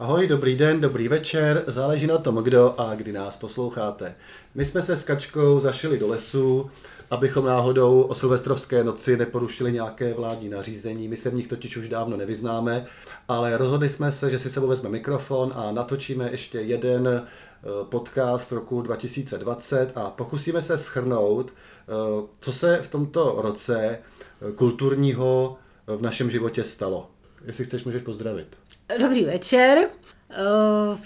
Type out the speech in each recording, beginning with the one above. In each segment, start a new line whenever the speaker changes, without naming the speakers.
Ahoj, dobrý den, dobrý večer, záleží na tom, kdo a kdy nás posloucháte. My jsme se s Kačkou zašili do lesu, abychom náhodou o silvestrovské noci neporušili nějaké vládní nařízení. My se v nich totiž už dávno nevyznáme, ale rozhodli jsme se, že si sebou vezme mikrofon a natočíme ještě jeden eh, podcast roku 2020 a pokusíme se schrnout, eh, co se v tomto roce eh, kulturního v našem životě stalo. Jestli chceš, můžeš pozdravit.
Dobrý večer.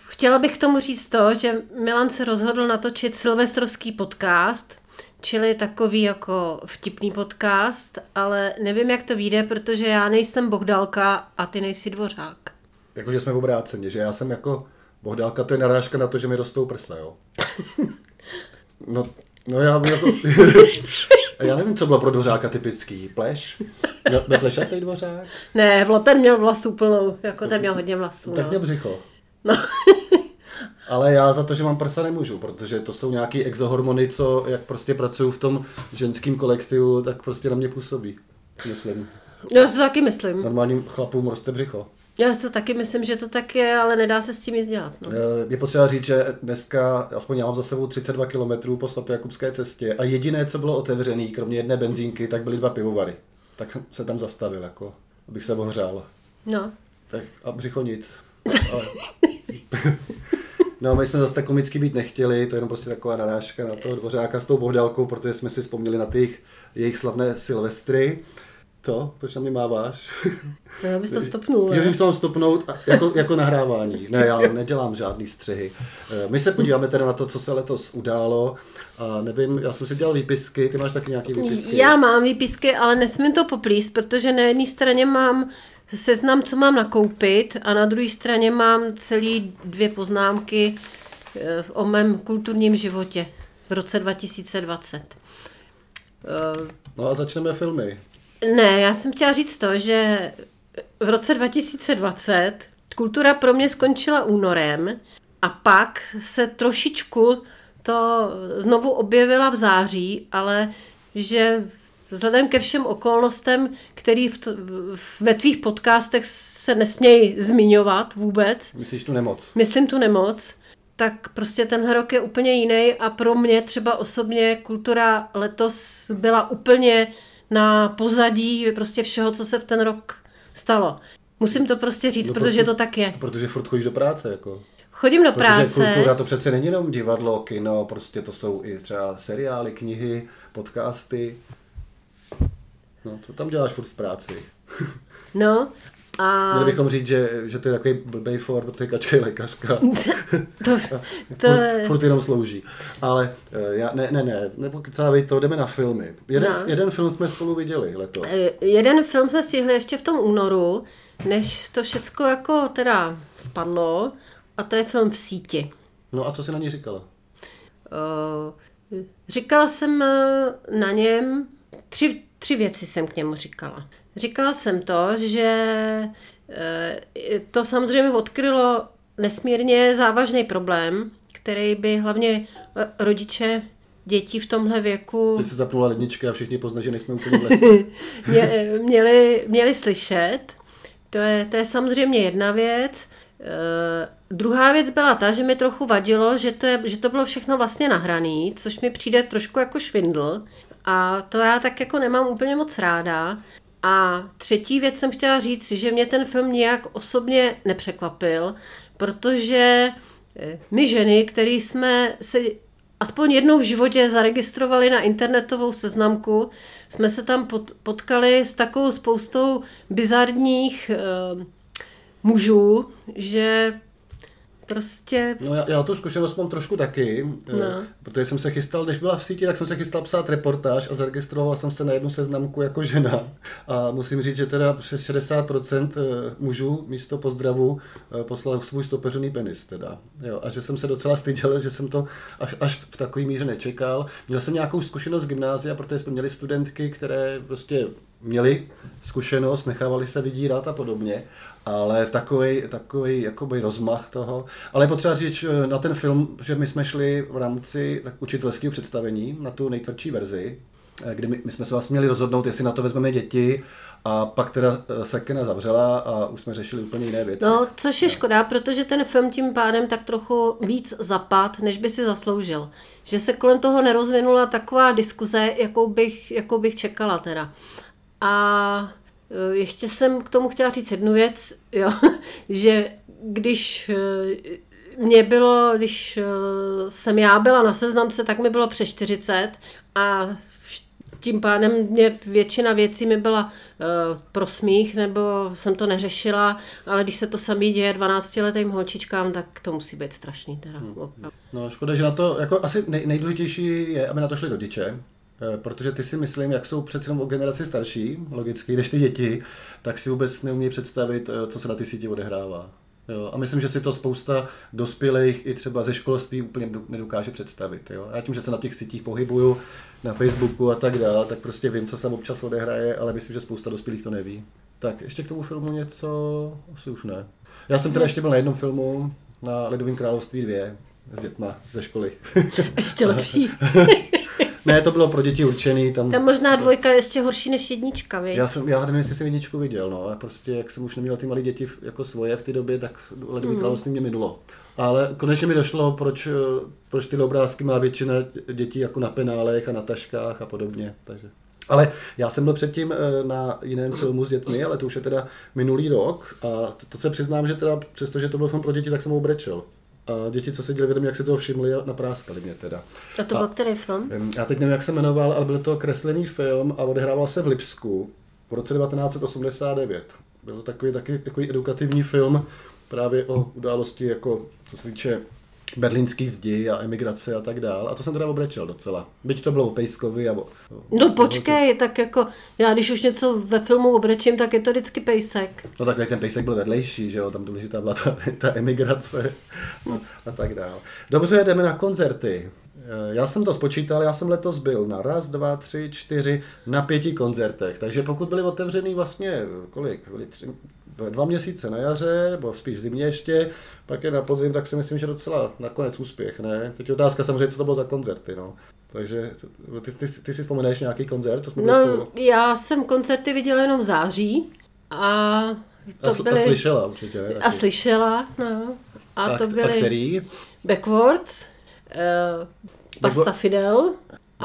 Chtěla bych k tomu říct to, že Milan se rozhodl natočit silvestrovský podcast, čili takový jako vtipný podcast, ale nevím, jak to vyjde, protože já nejsem Bohdalka a ty nejsi Dvořák.
Jakože jsme obráceně, že já jsem jako Bohdalka, to je narážka na to, že mi rostou prsa, jo? No, no já jako... já nevím, co bylo pro Dvořáka typický. Pleš? Neplešatý Dvořák?
Ne, ten měl vlasů plnou, jako ten měl hodně vlasů.
Tak
no.
měl břicho. No. Ale já za to, že mám prsa, nemůžu, protože to jsou nějaký exohormony, co jak prostě pracují v tom ženském kolektivu, tak prostě na mě působí. Myslím.
Já si to taky myslím.
Normálním chlapům roste břicho.
Já si to taky myslím, že to tak je, ale nedá se s tím nic dělat. No.
Eh, je potřeba říct, že dneska, aspoň já mám za sebou 32 km po svatojakubské cestě a jediné, co bylo otevřené, kromě jedné benzínky, tak byly dva pivovary. Tak se tam zastavil, jako, abych se ohřál.
No.
Tak a břicho nic. Ale... No, my jsme zase tak komicky být nechtěli, to je jenom prostě taková narážka na toho dvořáka s tou bohdalkou, protože jsme si vzpomněli na těch jejich slavné silvestry. To? Proč na mě máváš?
No, já bys to stopnul.
Jo, už to mám stopnout jako, jako nahrávání. Ne, já nedělám žádný střihy. Eh, my se podíváme teda na to, co se letos událo. A nevím, já jsem si dělal výpisky, ty máš taky nějaký výpisky?
Já mám výpisky, ale nesmím to poplíst, protože na jedné straně mám seznam, co mám nakoupit a na druhé straně mám celý dvě poznámky eh, o mém kulturním životě v roce 2020.
Eh, no a začneme filmy.
Ne, já jsem chtěla říct to, že v roce 2020 kultura pro mě skončila únorem a pak se trošičku to znovu objevila v září, ale že vzhledem ke všem okolnostem, který v, to, ve tvých podcastech se nesmějí zmiňovat vůbec.
Myslíš tu nemoc?
Myslím tu nemoc. Tak prostě ten rok je úplně jiný a pro mě třeba osobně kultura letos byla úplně na pozadí prostě všeho, co se v ten rok stalo. Musím to prostě říct, no, protože to tak je.
Protože furt chodíš do práce, jako.
Chodím do práce.
Protože kultura to přece není jenom divadlo, kino, prostě to jsou i třeba seriály, knihy, podcasty. No, co tam děláš furt v práci?
no, a...
Měli bychom říct, že, že to je takový blbej for, protože kačka je lékařka.
to, to...
furt, furt jenom slouží. Ale eh, já, ne, ne, ne, nepokecávej to, jdeme na filmy. Jeden, no. jeden film jsme spolu viděli letos.
Eh, jeden film jsme stihli ještě v tom únoru, než to všecko jako teda spadlo, a to je film v síti.
No a co jsi na něj říkala?
Uh, říkala jsem na něm tři, tři věci jsem k němu říkala. Říkala jsem to, že eh, to samozřejmě odkrylo nesmírně závažný problém, který by hlavně eh, rodiče dětí v tomhle věku...
Teď se zapnula lednička a všichni poznají, že nejsme úplně v lese.
měli, měli slyšet. To je, to je samozřejmě jedna věc. Uh, druhá věc byla ta, že mi trochu vadilo, že to, je, že to bylo všechno vlastně nahraný, což mi přijde trošku jako švindl. A to já tak jako nemám úplně moc ráda. A třetí věc jsem chtěla říct, že mě ten film nějak osobně nepřekvapil, protože eh, my ženy, které jsme se aspoň jednou v životě zaregistrovali na internetovou seznamku, jsme se tam potkali s takovou spoustou bizarních uh, mužů, že prostě...
No já, já tu zkušenost mám trošku taky, eh, no. protože jsem se chystal, když byla v síti, tak jsem se chystal psát reportáž a zaregistroval jsem se na jednu seznamku jako žena. A musím říct, že teda přes 60% eh, mužů místo pozdravu eh, poslal svůj stopeřený penis teda. Jo, a že jsem se docela styděl, že jsem to až, až v takové míře nečekal. Měl jsem nějakou zkušenost z gymnázia, protože jsme měli studentky, které prostě měli zkušenost, nechávali se vydírat a podobně, ale takový, takový jakoby rozmach toho. Ale potřeba říct eh, na ten film, že my jsme šli v rámci tak učitelského představení na tu nejtvrdší verzi. kdy my, my jsme se vlastně měli rozhodnout, jestli na to vezmeme děti, a pak teda se kina zavřela a už jsme řešili úplně jiné věci.
No, což je škoda, protože ten film tím pádem tak trochu víc zapad, než by si zasloužil. Že se kolem toho nerozvinula taková diskuze, jakou bych, jakou bych čekala teda. A ještě jsem k tomu chtěla říct jednu věc, jo, že když e, mě bylo, když e, jsem já byla na seznamce, tak mi bylo přes 40 a tím pádem mě většina věcí mi byla uh, pro smích, nebo jsem to neřešila, ale když se to samý děje 12-letým holčičkám, tak to musí být strašný. Teda. Hmm.
No škoda, že na to, jako asi nej, nejdůležitější je, aby na to šli rodiče, eh, protože ty si myslím, jak jsou přece jenom o generaci starší, logicky, když ty děti, tak si vůbec neumí představit, eh, co se na ty síti odehrává. Jo, a myslím, že si to spousta dospělých i třeba ze školství úplně nedokáže představit. Jo. Já tím, že se na těch sítích pohybuju, na Facebooku a tak dále, tak prostě vím, co se tam občas odehraje, ale myslím, že spousta dospělých to neví. Tak ještě k tomu filmu něco, asi už ne. Já jsem teda ještě byl na jednom filmu, na Ledovém království 2, s dětma ze školy.
Ještě lepší.
ne, to bylo pro děti určený. Tam,
tam možná dvojka je ještě horší než jednička, víš?
Já, jsem, já nevím, jestli jsem jedničku viděl, no, ale prostě jak jsem už neměl ty malé děti jako svoje v té době, tak Ledový mm. království mě minulo. Ale konečně mi došlo, proč, proč ty obrázky má většina dětí jako na penálech a na taškách a podobně. Takže. Ale já jsem byl předtím eh, na jiném filmu s dětmi, ale to už je teda minulý rok a to se přiznám, že teda přestože to byl film pro děti, tak jsem ho brečel. A děti, co seděli vedle jak si toho všimli a napráskali mě teda.
A to byl který film?
Já teď nevím, jak se jmenoval, ale byl to kreslený film a odehrával se v Lipsku v roce 1989. Byl to takový, taky, takový edukativní film právě o události, jako co se týče berlínský zdi a emigrace a tak dál. A to jsem teda obrečel docela. Byť to bylo u Pejskovi. A,
no počkej, tak jako já když už něco ve filmu obrečím, tak je to vždycky Pejsek.
No tak ten Pejsek byl vedlejší, že jo, tam důležitá byla ta, ta emigrace a, a tak dál. Dobře, jdeme na koncerty. Eh, já jsem to spočítal, já jsem letos byl na raz, dva, tři, čtyři, na pěti koncertech. Takže pokud byly otevřený vlastně, kolik, byly tři, dva měsíce na jaře, nebo spíš v zimě ještě, pak je na podzim, tak si myslím, že docela nakonec úspěch, ne? Teď je otázka samozřejmě, co to bylo za koncerty, no. Takže ty, ty, ty si vzpomeneš nějaký koncert, co jsme
No, spolu? já jsem koncerty viděla jenom v září a
to a, byly... a slyšela určitě. Ne?
A slyšela, no. A, a to byly...
A který?
Backwards, uh, Pasta Fidel.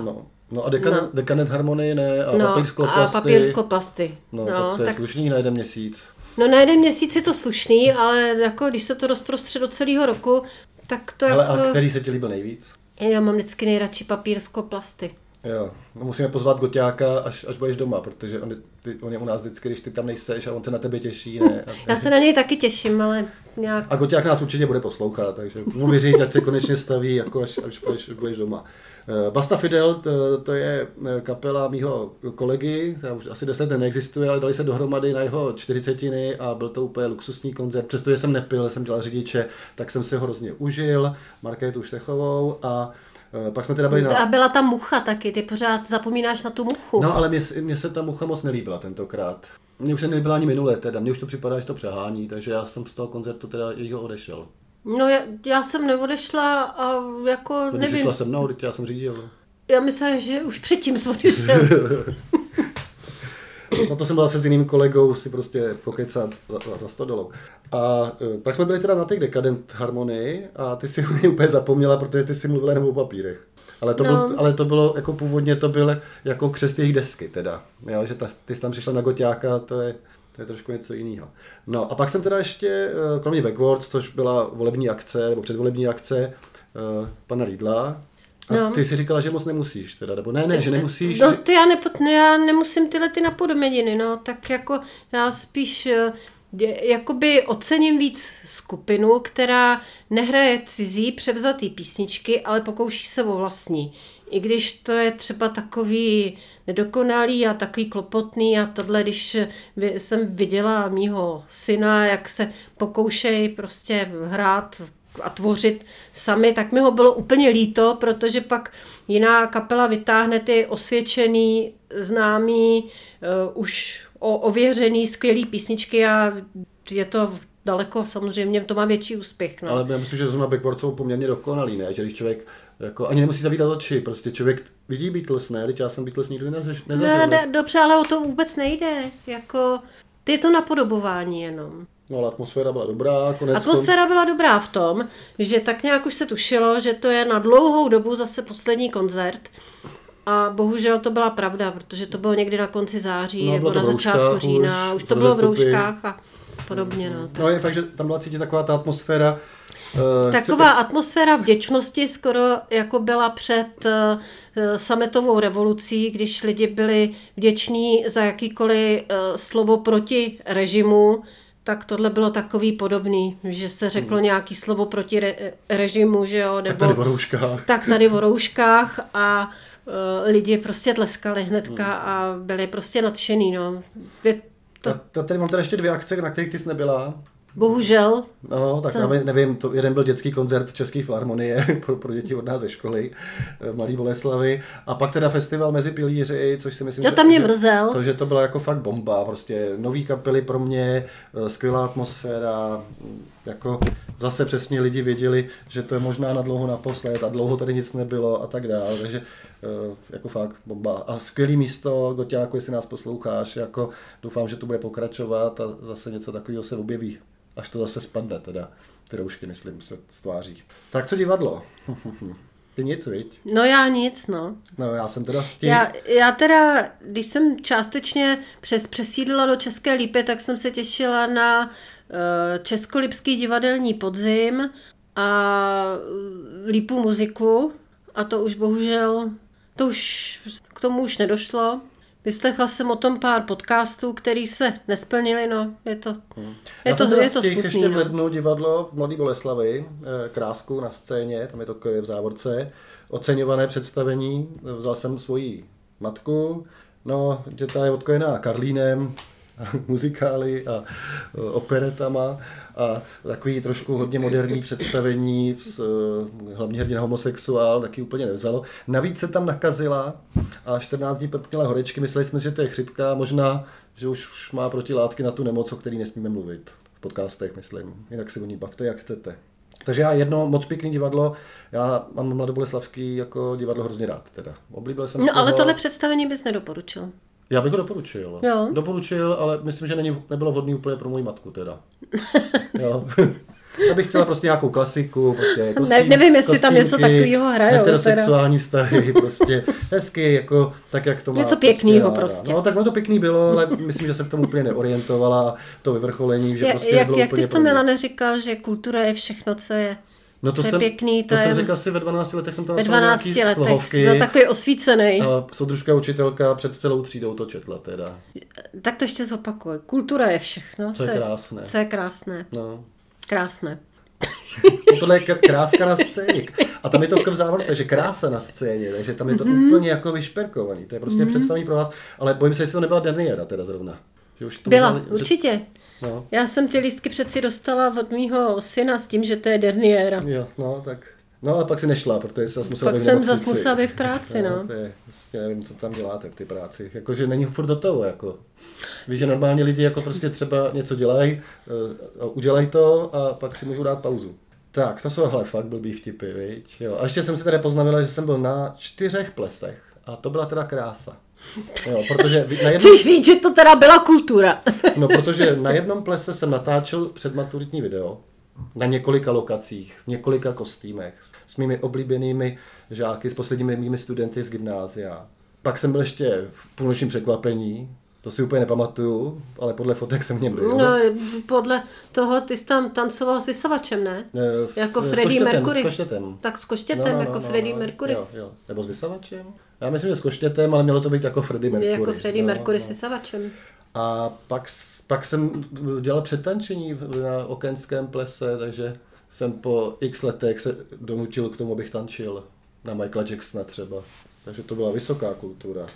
No. No a Decadent, no. Decadent Harmony ne, a
no,
papír
sklo A papír sklo
No, no, tak to je tak... slušný na jeden měsíc.
No na jeden měsíc je to slušný, ale jako když se to rozprostře do celého roku, tak to
Ale
jako...
a který se ti líbil nejvíc?
Já mám vždycky nejradši papír sklo-plasty.
Jo, no musíme pozvat Goťáka, až, až budeš doma, protože on, ty, on je u nás vždycky, když ty tam nejseš a on se na tebe těší, ne? A,
Já se na něj taky těším, ale nějak...
A Goťák nás určitě bude poslouchat, takže mu věřit, ať se konečně staví, jako až, až, až budeš doma. Eh, Basta Fidel, to, to je eh, kapela mýho kolegy, která už asi deset let neexistuje, ale dali se dohromady na jeho čtyřicetiny a byl to úplně luxusní koncert. Přestože jsem nepil, jsem dělal řidiče, tak jsem si ho hrozně užil, Markétu Štechovou a eh, pak jsme teda byli na...
A byla tam mucha taky, ty pořád zapomínáš na tu muchu.
No ale mně, se ta mucha moc nelíbila tentokrát. Mně už se nelíbila ani minulé teda, mně už to připadá, že to přehání, takže já jsem z toho koncertu teda jeho odešel.
No já, já jsem neodešla a jako
no,
nevím.
šla se mnou, já jsem řídil.
Já myslím, že už předtím jsem odešel.
no to jsem byl zase s jiným kolegou si prostě pokecat za, za stodolou. A uh, pak jsme byli teda na těch Decadent Harmony a ty si mě úplně zapomněla, protože ty si mluvila jenom o papírech. Ale to, no. byl, ale to bylo, jako původně to bylo jako křest jejich desky teda. Jo, že ta, ty jsi tam přišla na Goťáka, to je to je trošku něco jiného. No a pak jsem teda ještě, eh, kromě Backwards, což byla volební akce, nebo předvolební akce eh, pana Lidla, a no. ty si říkala, že moc nemusíš teda, nebo ne, ne, že nemusíš.
No to já, nepot, já nemusím tyhle ty napodomeniny, no, tak jako já spíš eh, jakoby ocením víc skupinu, která nehraje cizí převzatý písničky, ale pokouší se o vlastní. I když to je třeba takový nedokonalý a takový klopotný a tohle, když jsem viděla mýho syna, jak se pokoušejí prostě hrát a tvořit sami, tak mi ho bylo úplně líto, protože pak jiná kapela vytáhne ty osvědčený, známý, uh, už o, ověřený, skvělý písničky a je to daleko, samozřejmě to má větší úspěch. No.
Ale já myslím, že zrovna Backwards jsou poměrně dokonalý, ne? Že když člověk Jako, ani nemusí zavídat oči, prostě člověk vidí Beatles, ne? Teď já jsem Beatles nikdy nezažil.
Ne, ne, dobře, ale o to vůbec nejde. Jako, je to napodobování jenom.
No ale atmosféra byla dobrá. Konec
atmosféra konc... byla dobrá v tom, že tak nějak už se tušilo, že to je na dlouhou dobu zase poslední koncert. A bohužel to byla pravda, protože to bylo někdy na konci září no, nebo na začátku října. Už, už to bylo v rouškách a podobně. No,
tak. no je fakt, že tam byla cítit taková ta atmosféra,
Taková chcete... atmosféra vděčnosti skoro jako byla před uh, sametovou revolucí, když lidi byli vděční za jakýkoliv uh, slovo proti režimu, tak tohle bylo takový podobný, že se řeklo hmm. nějaký slovo proti re, režimu, že jo, nebo...
Tak tady o rouškách.
Tak tady o rouškách a uh, lidi prostě tleskali hnedka hmm. a byli prostě nadšený, no. Je
to... Ta, tady mám teda ještě dvě akce, na kterých ty jsi nebyla.
Bohužel.
No, tak jsem... nevím, to jeden byl dětský koncert České filharmonie pro, pro děti od nás ze školy v Mladý Boleslavy a pak teda festival mezi pilíři, což si myslím,
to tam mě mrzel.
To, že to byla jako fakt bomba, prostě nový kapely pro mě, eh, skvělá atmosféra, jako zase přesně lidi věděli, že to je možná na dlouho naposled a dlouho tady nic nebylo a tak dále, takže eh, jako fakt bomba. A skvělý místo, Goťáku, jestli nás posloucháš, jako doufám, že to bude pokračovat a zase něco takového se objeví až to zase spadne teda. Ty roušky, myslím, se stváří. Tak co divadlo? Ty nic, viď?
No já nic, no.
No já jsem teda s tím...
Já, já teda, když jsem částečně přes, přesídlila do České Lípy, tak jsem se těšila na uh, Českolipský divadelní podzim a uh, Lípu muziku a to už bohužel, to už, k tomu už nedošlo. Vyslechla jsem o tom pár podcastů, který se nesplnili, no, je to, hmm.
je to, je to smutný, ještě v no. lednu divadlo v Mladý Boleslavi, eh, krásku na scéně, tam je to v závorce, oceňované představení, vzal jsem svoji matku, no, že ta je odkojená Karlínem, muzikály a operetama a takový trošku hodně moderní představení s eh, hlavní hrdina homosexuál taky úplně nevzalo. Navíc se tam nakazila a 14 dní měla horečky, mysleli jsme, že to je chřipka, možná, že už, už má protilátky na tu nemoc, o který nesmíme mluvit v podcastech, myslím. Jinak si o ní bavte, jak chcete. Takže já jedno moc pěkný divadlo, já mám Mladoboleslavský jako divadlo hrozně rád teda. Oblíbil jsem
No ale ho... tohle představení bys nedoporučil.
Já bych ho doporučil. Jo. Doporučil, ale myslím, že není, nebylo vhodný úplně pro moji matku teda. jo. Já bych chtěla prostě nějakou klasiku, prostě kostým,
ne, Nevím, jestli kostýmky, tam něco takového hrajou.
Heterosexuální teda. vztahy, prostě hezky, jako tak, jak to má.
Něco pěkného prostě, prostě.
No tak no to pěkný bylo, ale myslím, že se v tom úplně neorientovala, to vyvrcholení, že
je,
prostě
jak,
bylo
jak ty jsi to měla neříkal, že kultura je všechno, co je No to, to jsem, pěkný.
To, to je... jsem řekl asi ve 12 letech, jsem tam
Ve 12 letech, slohovky, byl takový osvícený.
A soudružka učitelka před celou třídou to četla teda.
Tak to ještě zopakuje. Kultura je všechno.
Co, co je krásné.
Co je krásné.
No.
Krásné.
Tohle je kráska na scéně. A tam je to v závorce, že krása na scéně, takže tam je to mm-hmm. úplně jako vyšperkovaný. To je prostě mm-hmm. představení pro vás. Ale bojím se, jestli to nebyla Derniera teda zrovna.
Že už to Byla, možná, určitě. No. Já jsem ty lístky přeci dostala od mýho syna s tím, že to je Derniera.
Jo, no tak. No ale pak si nešla, protože
se
musela
Pak jsem zase musela být v práci, no. no.
To je, vlastně nevím, co tam děláte v té práci. Jakože není furt do toho, jako. Víš, že normálně lidi jako prostě třeba něco dělají, uh, udělají to a pak si můžou dát pauzu. Tak, to jsou hele fakt blbý vtipy, viď? Jo. A ještě jsem si tady poznamenal, že jsem byl na čtyřech plesech a to byla teda krása. Jo, protože na jednom...
Chceš říct, že to teda byla kultura.
no, protože na jednom plese jsem natáčel předmaturitní video na několika lokacích, v několika kostýmech, s mými oblíbenými žáky, s posledními mými studenty z gymnázia. Pak jsem byl ještě v půlnočním překvapení, to si úplně nepamatuju, ale podle fotek jsem mě byl.
No, podle toho ty jsi tam tancoval s vysavačem, ne?
S, jako s, Freddie Mercury. S koštětem.
Tak s koštětem, no, no, no, jako no, Freddie no, Mercury.
Jo, jo. Nebo s vysavačem? Já myslím, že s koštětem, ale mělo to být jako Freddie Mercury.
Jako Freddie no, Mercury no. s vysavačem.
A pak, pak jsem dělal přetančení na okenském plese, takže jsem po x letech se donutil k tomu, abych tančil na Michaela Jacksona třeba. Takže to byla vysoká kultura.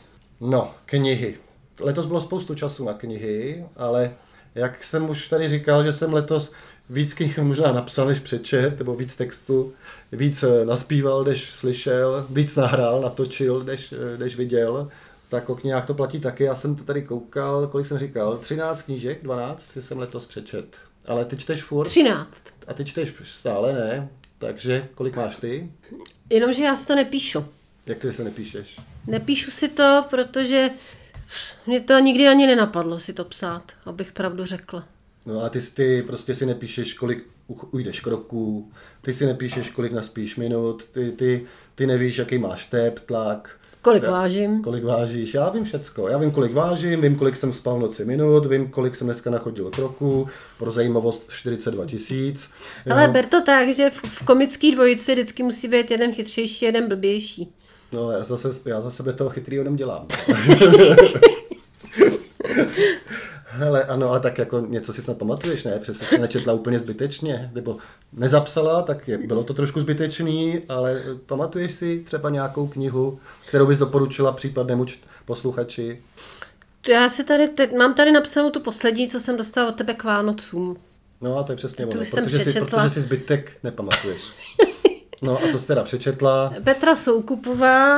No, knihy. Letos bylo spoustu času na knihy, ale jak jsem už tady říkal, že jsem letos víc knih možná napsal, než přečet, nebo víc textu, víc eh, naspíval, než slyšel, víc nahrál, natočil, než, eh, než viděl, tak o knihách to platí taky. Já jsem to tady koukal, kolik jsem říkal, 13 knížek, 12 jsem letos přečet. Ale ty čteš furt?
13.
A ty čteš stále, ne? Takže kolik máš ty?
Jenomže já si to nepíšu.
Jak to, že se nepíšeš?
Nepíšu si to, protože mě to nikdy ani nenapadlo si to psát, abych pravdu řekla.
No a ty, ty prostě si nepíšeš, kolik ujdeš kroků, ty si nepíšeš, kolik naspíš minut, ty, ty, ty nevíš, jaký máš tep, tlak.
Kolik vážím.
Kolik vážíš, já vím všecko. Já vím, kolik vážím, vím, kolik jsem spal v noci minut, vím, kolik jsem dneska nachodil kroků, pro zajímavost 42 tisíc.
Ale ber to tak, že v komické dvojici vždycky musí být jeden chytřejší, jeden blbější.
No, já, zase, já za sebe toho chytrý jenom dělám. Hele, ano, a tak jako něco si snad pamatuješ, ne? Přesně jsi nečetla úplně zbytečně, nebo nezapsala, tak je, bylo to trošku zbytečný, ale pamatuješ si třeba nějakou knihu, kterou bys doporučila případnému posluchači?
Já si tady, teď, mám tady napsanou tu poslední, co jsem dostala od tebe k Vánocům.
No a to je přesně ono, protože si, protože si zbytek nepamatuješ. No a co jsi teda přečetla?
Petra Soukupová,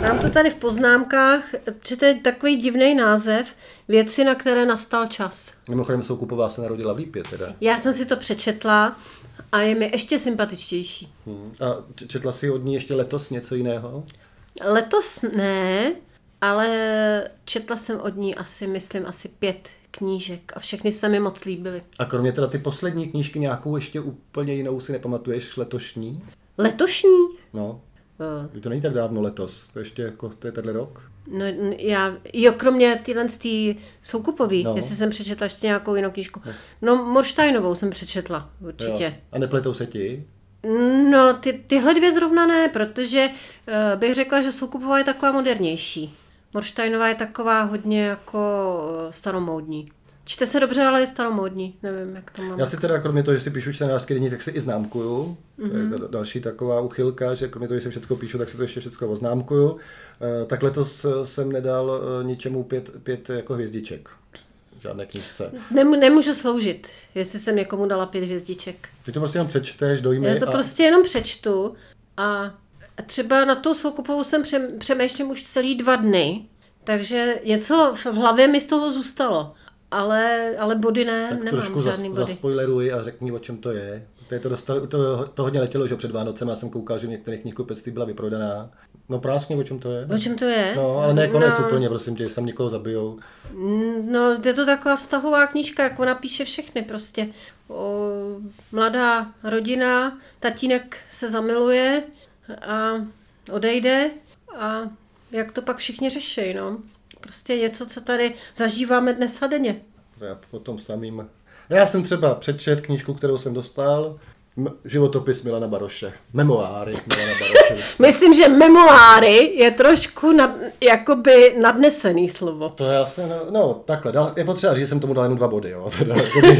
mám to tady v poznámkách, že to je takový divný název, věci, na které nastal čas.
Mimochodem Soukupová se narodila v Lípě teda.
Já jsem si to přečetla a je mi ještě sympatičtější.
Hmm. A četla jsi od ní ještě letos něco jiného?
Letos ne, ale četla jsem od ní asi, myslím, asi pět knížek a všechny se mi moc líbily.
A kromě teda ty poslední knížky nějakou ještě úplně jinou si nepamatuješ letošní?
Letošní?
No. Uh. To není tak dávno letos, to ještě jako, to je tenhle rok.
No já, jo, kromě tyhle tý soukupový, no. jestli jsem přečetla ještě nějakou jinou knížku. No, no Morštajnovou jsem přečetla, určitě. Jo.
A nepletou se ti?
No, ty, tyhle dvě zrovna ne, protože uh, bych řekla, že Soukupová je taková modernější. Morštajnová je taková hodně jako uh, staromódní. Čte se dobře, ale je staromódní. Nevím, jak to mám.
Já si teda, kromě toho, že si píšu čtenářské denní, tak si i známkuju. Mm-hmm. To je mhm. další taková uchylka, že kromě toho, že si všechno píšu, tak si to ještě všechno oznámkuju. Eh, tak letos eh, jsem nedal eh, ničemu pět, pět jako hvězdiček. Žádné knižce.
Nem, nemůžu sloužit, jestli jsem někomu dala pět hvězdiček.
Ty to prostě jenom přečteš, dojmy.
Já to a... prostě jenom přečtu a třeba na tu soukupovou jsem přemýšlím už celý dva dny, takže něco v hlavě mi z toho zůstalo ale, ale body ne,
tak
nemám
trošku žádný zas, body. zaspoileruj a řekni, o čem to je. To, je to, dostali, to, to hodně letělo, že před Vánocem, já jsem koukal, že v některých knihkupectví byla vyprodaná. No práskně, o čem to je?
O čem to je?
No, ale ne konec no, úplně, prosím tě, jestli tam někoho zabijou.
No, je to taková vztahová knížka, jak ona píše všechny prostě. O, mladá rodina, tatínek se zamiluje a odejde a jak to pak všichni řeší, no. Prostě něco, co tady zažíváme dnes a denně.
Já potom samým. Já jsem třeba přečet knížku, kterou jsem dostal, životopis Milana Baroše. Memoáry Milana Baroše.
Myslím, že memoáry je trošku nad, jakoby nadnesený slovo.
To já se, no, no takhle, dal, je potřeba říct, že jsem tomu dal jenom dva body, jo, teda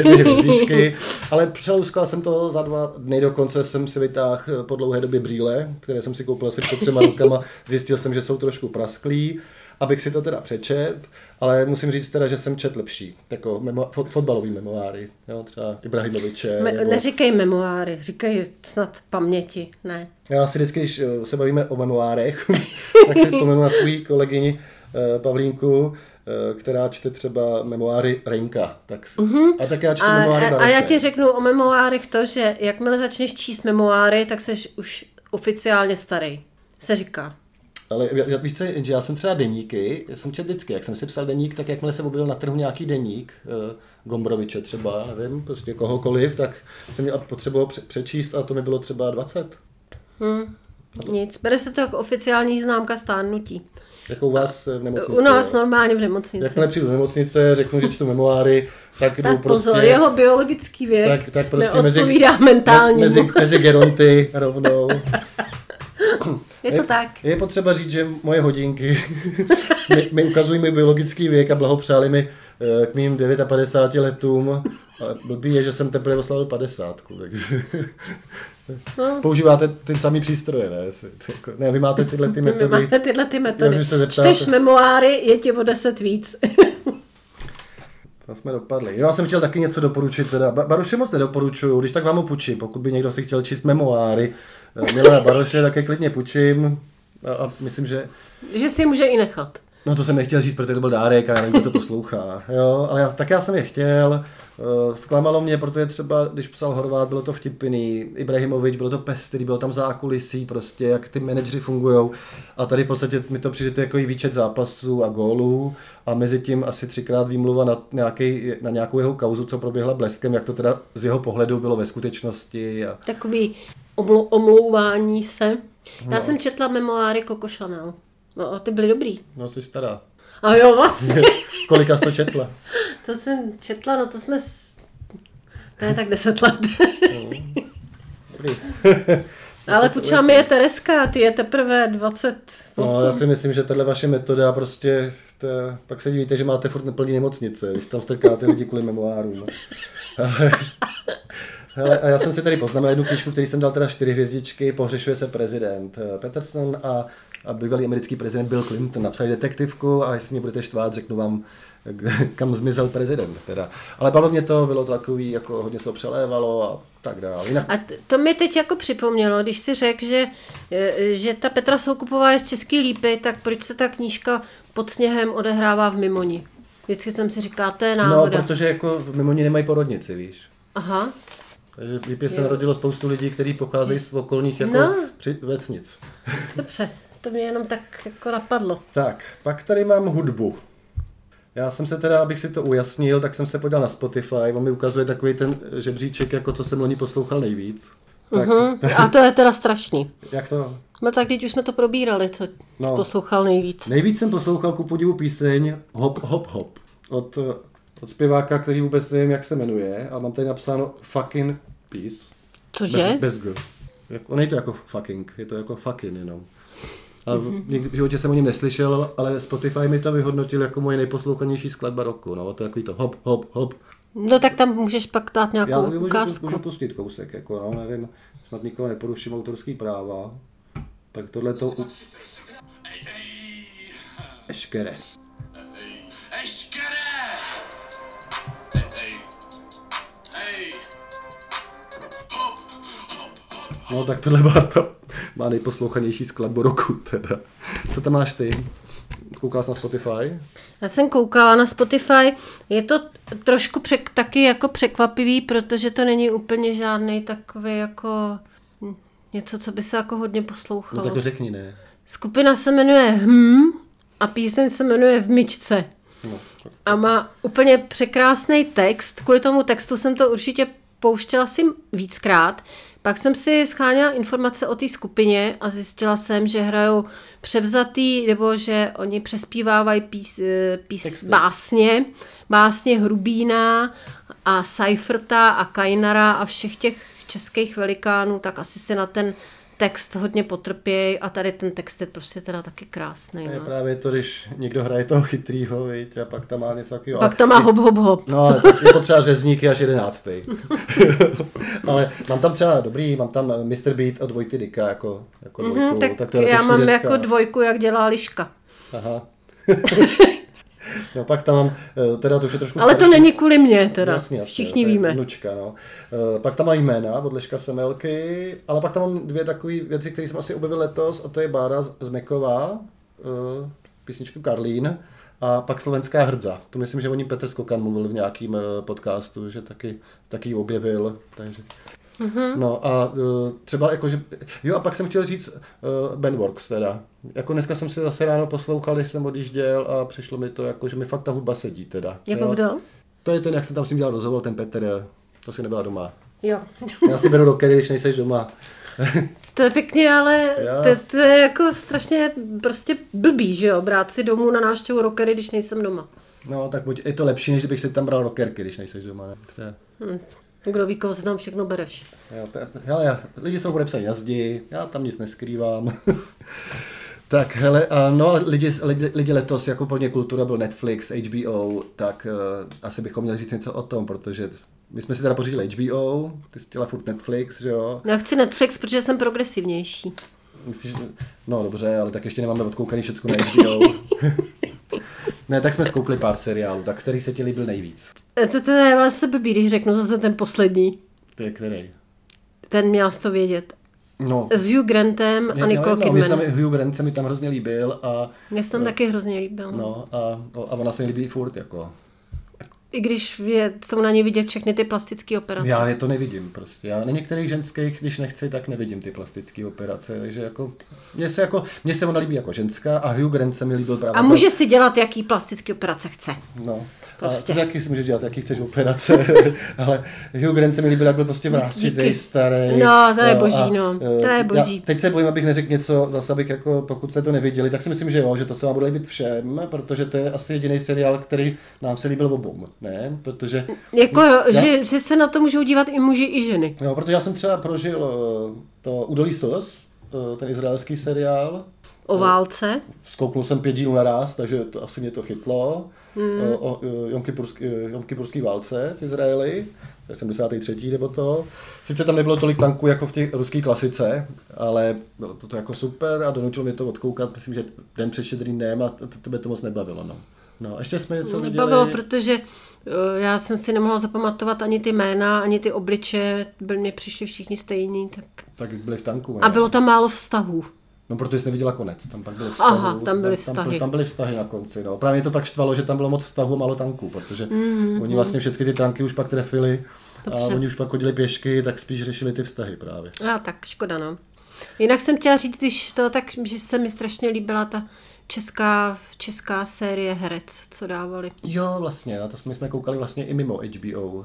hvězdičky, ale přelouskal jsem to za dva dny, dokonce jsem si vytáhl po dlouhé době brýle, které jsem si koupil asi před třema rukama, zjistil jsem, že jsou trošku prasklí abych si to teda přečet, ale musím říct teda, že jsem čet lepší, jako memo, fotbalový memoáry, jo, třeba Ibrahimoviče.
Me, nebo... Neříkej memoáry, říkej snad paměti, ne.
Já si vždycky, když eh, se bavíme o memoárech, tak si vzpomenu na svou kolegyni uh, Pavlínku, eh, která čte třeba memoáry Renka. Tak, uh-huh. A tak já čtu a, memoáry
a, a já ti řeknu o memoárech to, že jakmile začneš číst memoáry, tak jsi už oficiálně starý, se říká.
Ale víš co, že já jsem třeba deníky, já jsem četl vždycky, jak jsem si psal deník, tak jakmile jsem objevil na trhu nějaký deník, uh, Gombroviče třeba, nevím, prostě kohokoliv, tak jsem měl potřeboval přečíst a to mi bylo třeba 20.
Hmm. To... Nic, bere se to jako oficiální známka stárnutí.
Jako u vás v nemocnici.
U nás normálně v nemocnici.
Jakmile přijdu do nemocnice, řeknu, že čtu memoáry, tak jdu tak
prostě...
pozor,
jeho biologický věk
tak, tak prostě
mezi, mentální.
Mezi, mezi geronty rovnou.
Je to je, tak.
Je potřeba říct, že moje hodinky mi, mi ukazují můj biologický věk a blahopřáli mi eh, k mým 59 letům. Ale blbý je, že jsem teprve oslavil 50. Takže no. používáte ty samý přístroje, ne? Jako- ne, vy máte tyhle ty metody.
My máme tyhle ty metody. Čteš memoáry, je ti o 10 víc.
To jsme dopadli. Já jsem chtěl taky něco doporučit, teda Baruše moc nedoporučuju, když tak vám ho půjčím, pokud by někdo si chtěl číst memoáry, Milana Baroše také klidně půjčím a, a myslím, že...
Že si může i nechat.
No to jsem nechtěl říct, protože to byl dárek a já nevím, kdo to poslouchá. Jo, ale já, tak já jsem je chtěl. Uh, zklamalo mě, protože třeba, když psal Horvát, bylo to vtipný, Ibrahimovič, bylo to pestrý, bylo tam zákulisí, prostě, jak ty manažeři fungují. A tady v podstatě mi to přijde jako i výčet zápasů a gólů a mezi tím asi třikrát výmluva na, nějaký, na nějakou jeho kauzu, co proběhla bleskem, jak to teda z jeho pohledu bylo ve skutečnosti. A...
Takový omlou, omlouvání se. Já no. jsem četla memoáry Coco Chanel. No a ty byly dobrý.
No, jsi stará.
A jo, vlastně.
Kolika jsi to četla?
to jsem četla, no to jsme... S... To je tak deset let. No. Ale počítám mi je Tereska, ty je teprve 20.
No, já si myslím, že tahle vaše metoda prostě, to, pak se divíte, že máte furt neplný nemocnice, když tam strkáte lidi kvůli memoárům. No. Ale, hele, a já jsem si tady poznamenal jednu knižku, který jsem dal teda čtyři hvězdičky, pohřešuje se prezident Peterson a a bývalý americký prezident Bill Clinton napsali detektivku a jestli mě budete štvát, řeknu vám, kam zmizel prezident. Teda. Ale bavilo mě to, bylo to takový, jako hodně se to přelévalo a tak dále.
Jinak... A to mi teď jako připomnělo, když si řekl, že, že ta Petra Soukupová je z Český lípy, tak proč se ta knížka pod sněhem odehrává v Mimoni? Vždycky jsem si říkal, to je náhoda.
No, protože jako v Mimoni nemají porodnici, víš.
Aha.
Takže v Lípě se narodilo spoustu lidí, kteří pocházejí z okolních jako no. při, vesnic.
Dobře, to mě jenom tak jako napadlo.
Tak, pak tady mám hudbu. Já jsem se teda, abych si to ujasnil, tak jsem se podíval na Spotify, on mi ukazuje takový ten žebříček, jako co jsem loni poslouchal nejvíc.
Tak, uh-huh. A to je teda strašný.
Jak to?
No tak teď už jsme to probírali, co no, jsi poslouchal nejvíc.
Nejvíc jsem poslouchal ku podivu píseň Hop Hop Hop od, od zpěváka, který vůbec nevím, jak se jmenuje, ale mám tady napsáno Fucking Peace.
Cože?
Bez, bez G. On je to jako fucking, je to jako fucking jenom. A v životě jsem o něm neslyšel, ale Spotify mi to vyhodnotil jako moje nejposlouchanější skladba roku. No, to je takový to hop, hop, hop.
No tak tam můžeš pak dát nějakou Já
můžu,
ukázku.
můžu pustit kousek, jako no, nevím, snad nikoho neporuším autorský práva. Tak tohle to... Eškere. Eškere! No tak tohle má, to, má nejposlouchanější skladbu roku teda. Co tam máš ty? Koukala jsi na Spotify?
Já jsem koukala na Spotify. Je to trošku přek, taky jako překvapivý, protože to není úplně žádný takový jako něco, co by se jako hodně poslouchalo.
No tak to řekni, ne?
Skupina se jmenuje Hm a píseň se jmenuje V myčce. No, a má úplně překrásný text. Kvůli tomu textu jsem to určitě pouštěla si víckrát. Pak jsem si scháněla informace o té skupině a zjistila jsem, že hrajou převzatý, nebo že oni přespívávají pís, eh, pís, básně, básně Hrubína a Seiferta a Kainara a všech těch českých velikánů, tak asi se na ten text hodně potrpějí a tady ten text je prostě teda taky krásný.
Je no. právě to, když někdo hraje toho chytrýho, viď, a pak tam má něco takového.
Pak tam má hop, hop, hop.
No, ale je potřeba řezníky až jedenáctý. ale mám tam třeba dobrý, mám tam Mr. Beat od Vojty Dika jako, jako mm-hmm, dvojku.
Tak, tak to já mám deska. jako dvojku, jak dělá Liška.
Aha. No pak tam mám, eh, teda to už je trošku...
Ale starší. to není kvůli mě teda, jasně, jasně, všichni víme.
Vnučka, no. Eh, pak tam má jména od Leška Semelky, ale pak tam mám dvě takové věci, které jsem asi objevil letos, a to je Bára Zmeková, eh, písničku Karlín, a pak slovenská hrdza. To myslím, že o ní Petr Skokan mluvil v nějakým podcastu, že taky, taky objevil. Takže Mm-hmm. No a uh, třeba jako, že, jo a pak jsem chtěl říct uh, Ben Works teda. Jako dneska jsem si zase ráno poslouchal, když jsem odjížděl a přišlo mi to jako, že mi fakt ta hudba sedí teda.
Jako jo? kdo?
To je ten, jak jsem tam s ním dělal rozhovor, ten Petr, to si nebyla doma.
Jo.
Já si beru rockery, když nejseš doma.
To je pěkně, ale to, to, je jako strašně prostě blbý, že jo, brát si domů na návštěvu rockery, když nejsem doma.
No, tak buď, je to lepší, než kdybych si tam bral rockerky, když nejseš doma. Ne? Třeba.
Hm. Kdo ví, koho se tam všechno bereš.
Jo, to, hele, lidi jsou podepsaní jazdi, já tam nic neskrývám. tak, hele, no lidi, lidi, lidi letos, jako plně kultura byl Netflix, HBO, tak uh, asi bychom měli říct něco o tom, protože my jsme si teda pořídili HBO, ty jsi chtěla furt Netflix, že jo?
Já chci Netflix, protože jsem progresivnější.
Myslíš, no dobře, ale tak ještě nemáme odkoukaný všechno na HBO. Ne, tak jsme zkoukli pár seriálů, tak který se ti líbil nejvíc?
E, to, to je vlastně blbý, když řeknu zase ten poslední.
To je který?
Ten měl to vědět. No. S Hugh Grantem a Nicole Kidman.
Mně se Hugh Grant se mi tam hrozně líbil. A,
Mně se tam no, taky hrozně líbil.
No a, a ona se mi líbí furt jako.
I když je, jsou na ně vidět všechny ty plastické operace.
Já je to nevidím prostě. Já na některých ženských, když nechci, tak nevidím ty plastické operace. Takže jako, mně se, jako, mně se ona líbí jako ženská a Hugh Grant se mi líbil právě.
A může si dělat, jaký plastické operace chce.
No. Prostě. A taky si můžeš dělat, jaký chceš operace, ale Hugh Grant se mi líbil, jak byl prostě vrázčitý, starý.
No, to je no, boží, no. To je boží.
Já teď se bojím, abych neřekl něco, zase abych jako, pokud jste to neviděli, tak si myslím, že jo, že to se vám bude líbit všem, protože to je asi jediný seriál, který nám se líbil obou, ne? Protože...
Jako, já, že, že, se na to můžou dívat i muži, i ženy.
Jo, protože já jsem třeba prožil uh, to Udolí Sos, uh, ten izraelský seriál,
O válce?
Zkouknul jsem pět dílů naraz, takže to asi mě to chytlo. Hmm. O, o Jomkypurský válce v Izraeli, to je 73. nebo to. Sice tam nebylo tolik tanků jako v těch ruské klasice, ale bylo to, to jako super a donutilo mě to odkoukat, myslím, že den před štědrým dnem a to, to, to by to moc nebavilo. No. No, ještě jsme něco
viděli. Nebavilo, protože eh, já jsem si nemohla zapamatovat ani ty jména, ani ty obliče, byl mě přišli všichni stejní. Tak,
tak byli v tanku. Ne?
A bylo tam málo vztahů.
No, protože jsi neviděla konec, tam pak byly vztahy.
Aha, tam byly vztahy.
Tam, tam byly vztahy na konci, no. Právě to pak štvalo, že tam bylo moc vztahu a málo tanků, protože mm, oni vlastně všechny ty tanky už pak trefili Dobře. a oni už pak chodili pěšky, tak spíš řešili ty vztahy právě.
A tak, škoda, no. Jinak jsem chtěla říct, když to tak, že se mi strašně líbila ta česká, česká série Herec, co dávali.
Jo, vlastně, na to jsme, jsme koukali vlastně i mimo HBO.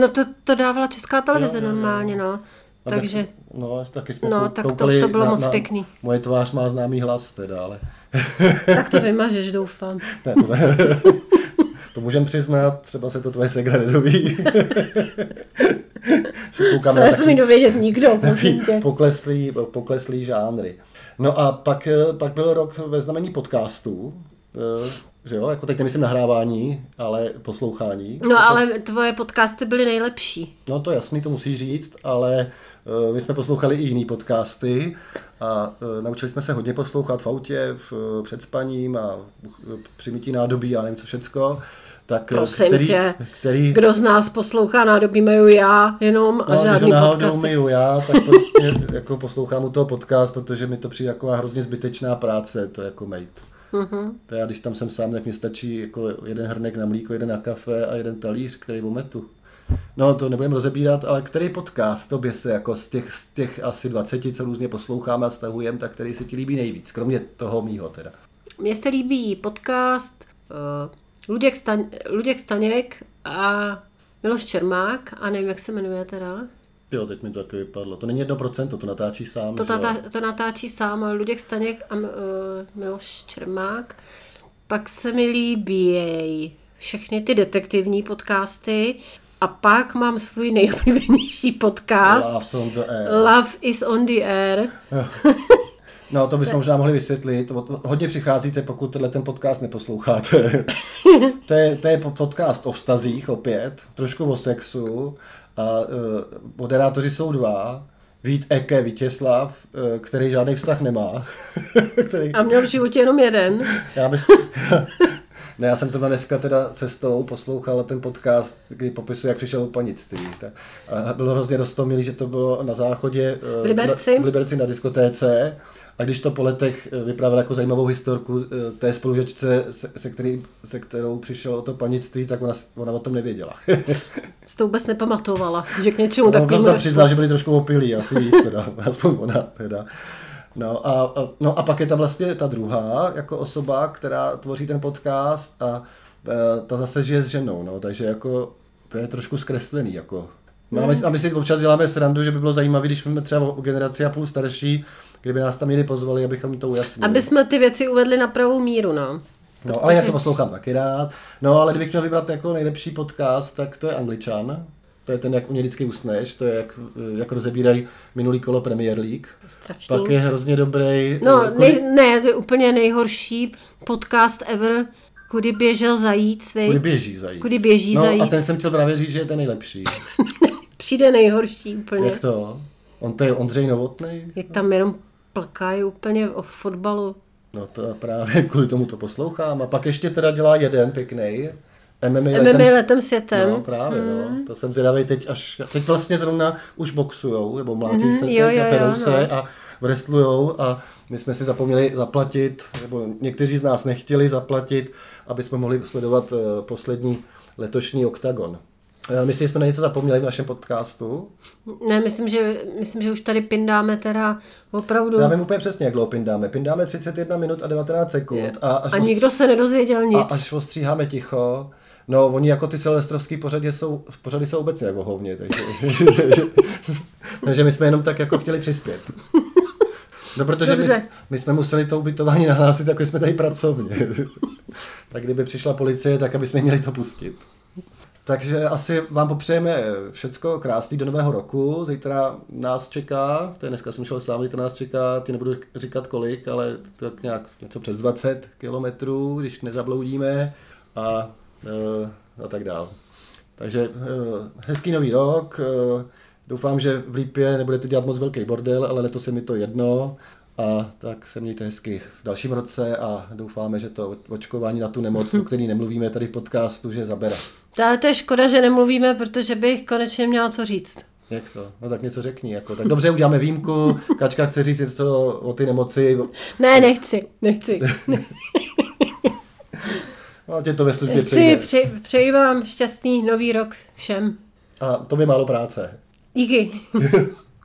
No to, to dávala česká televize jo, jo, jo. normálně, no. A Takže, tak,
no, taky jsme
no, tak to, to bylo na, moc
na,
pěkný.
Moje tvář má známý hlas teda, ale...
tak to vymažeš, doufám.
Ne, to, ne. to můžem přiznat, třeba se to tvoje segra nedoví.
Co se mi dovědět nikdo,
pokleslý, pokleslý žánry. No a pak, pak byl rok ve znamení podcastů, eh, že jo, jako teď nemyslím nahrávání, ale poslouchání.
No to, ale tvoje podcasty byly nejlepší.
No to jasný, to musíš říct, ale uh, my jsme poslouchali i jiný podcasty a uh, naučili jsme se hodně poslouchat v autě, v, před spaním a při mytí nádobí a nevím co všecko.
Tak, Prosím který, tě, který... kdo z nás poslouchá nádobí, mají já jenom a no, žádný podcast.
Když já, tak prostě jako poslouchám u toho podcast, protože mi to přijde jako hrozně zbytečná práce, to jako mate. Mm-hmm. To já, když tam jsem sám, tak mi stačí jako jeden hrnek na mlíko, jeden na kafe a jeden talíř, který ometu. No, to nebudeme rozebírat, ale který podcast tobě se jako z těch, z těch asi 20, co různě posloucháme a stahujeme, tak který se ti líbí nejvíc, kromě toho mýho teda?
Mně se líbí podcast uh, Luděk, Staň, Luděk Staněk a Miloš Čermák a nevím, jak se jmenuje teda.
Jo, teď mi to taky vypadlo. To není jedno procento, to natáčí sám.
To, natá, to natáčí sám, ale Luděk Staněk a uh, Miloš Čermák. Pak se mi líbí všechny ty detektivní podcasty. A pak mám svůj nejoblíbenější podcast.
Love, on the air.
Love is on the air.
No, to bychom možná mohli vysvětlit. Hodně přicházíte, pokud tenhle ten podcast neposloucháte. to, je, to je podcast o vztazích opět, trošku o sexu a uh, moderátoři jsou dva. Vít Eke Vítězslav, uh, který žádný vztah nemá.
který... A měl v životě jenom jeden.
já bych... Ne, já jsem třeba dneska teda cestou poslouchal ten podcast, kdy popisuje, jak přišel panictví. A bylo hrozně dostomilý, že to bylo na záchodě
v Liberci,
na, v Liberci na diskotéce a když to po letech eh, vyprávěl jako zajímavou historku eh, té spolužečce, se, se, který, se kterou přišel o to panictví, tak ona, ona o tom nevěděla.
Jsi to vůbec nepamatovala, že k něčemu no, takovému
tam přiznal, že byli trošku opilí, asi víc teda, aspoň ona teda. No a, no a pak je tam vlastně ta druhá jako osoba, která tvoří ten podcast a ta, ta zase žije s ženou, no, takže jako to je trošku zkreslený, jako No, a, my, a my si občas děláme srandu, že by bylo zajímavé, když jsme třeba o generaci a půl starší, kdyby nás tam měli pozvali, abychom to ujasnili.
Aby jsme ty věci uvedli na pravou míru, no.
No, Protože... ale já to poslouchám taky rád. No, ale kdybych měl vybrat jako nejlepší podcast, tak to je Angličan. To je ten, jak u mě vždycky usneš, to je, jak, jak rozebírají minulý kolo Premier League.
Strašný.
Pak je hrozně dobrý.
No, kudy... nej, ne, to je úplně nejhorší podcast ever, kudy běžel zajíc,
veď? Kudy běží zajíc.
Kudy běží
no,
zajíc.
a ten jsem chtěl právě říct, že je ten nejlepší.
Přijde nejhorší úplně.
Jak to? On to je Ondřej Novotný?
Je tam jenom plkají úplně o fotbalu.
No to právě kvůli tomu to poslouchám. A pak ještě teda dělá jeden pěkný, MMA,
MMA
letem,
letem světem.
No, právě, mm. no. To jsem zvědavý teď až, teď vlastně zrovna už boxujou, nebo mlátí
Mhm,
se teď
jo,
a
jo,
perou
jo,
se
no.
a wrestlujou a my jsme si zapomněli zaplatit, nebo někteří z nás nechtěli zaplatit, aby jsme mohli sledovat eh, poslední letošní OKTAGON. Eh, Myslím, že jsme na něco zapomněli v našem podcastu.
Ne, myslím že, myslím, že už tady pindáme teda opravdu.
Já vím úplně přesně, jak dlouho pindáme. Pindáme 31 minut a 19 sekund. A, až
a nikdo se nedozvěděl nic.
A až ostříháme ticho, no oni jako ty silvestrovský pořady jsou, pořady jsou obecně jako hovně, takže, takže my jsme jenom tak jako chtěli přispět. No, protože my, my, jsme museli to ubytování nahlásit, jako jsme tady pracovně. tak kdyby přišla policie, tak aby jsme měli co pustit. Takže asi vám popřejeme všecko krásný do nového roku. Zítra nás čeká, to je dneska jsem šel sám, zítra nás čeká, ty nebudu říkat kolik, ale tak nějak něco přes 20 kilometrů, když nezabloudíme a, eh, a tak dál. Takže eh, hezký nový rok, eh, doufám, že v Lípě nebudete dělat moc velký bordel, ale letos je mi to jedno. A tak se mějte hezky v dalším roce a doufáme, že to očkování na tu nemoc, o který nemluvíme tady v podcastu, že zabere.
Ale to je škoda, že nemluvíme, protože bych konečně měla co říct.
Jak to? No tak něco řekni. Jako. Tak dobře, uděláme výjimku. Kačka chce říct něco o ty nemoci.
Ne, nechci, nechci.
No, tě to ve službě
Chci,
přejde.
přeji, přeji vám šťastný nový rok všem.
A to by málo práce.
Díky.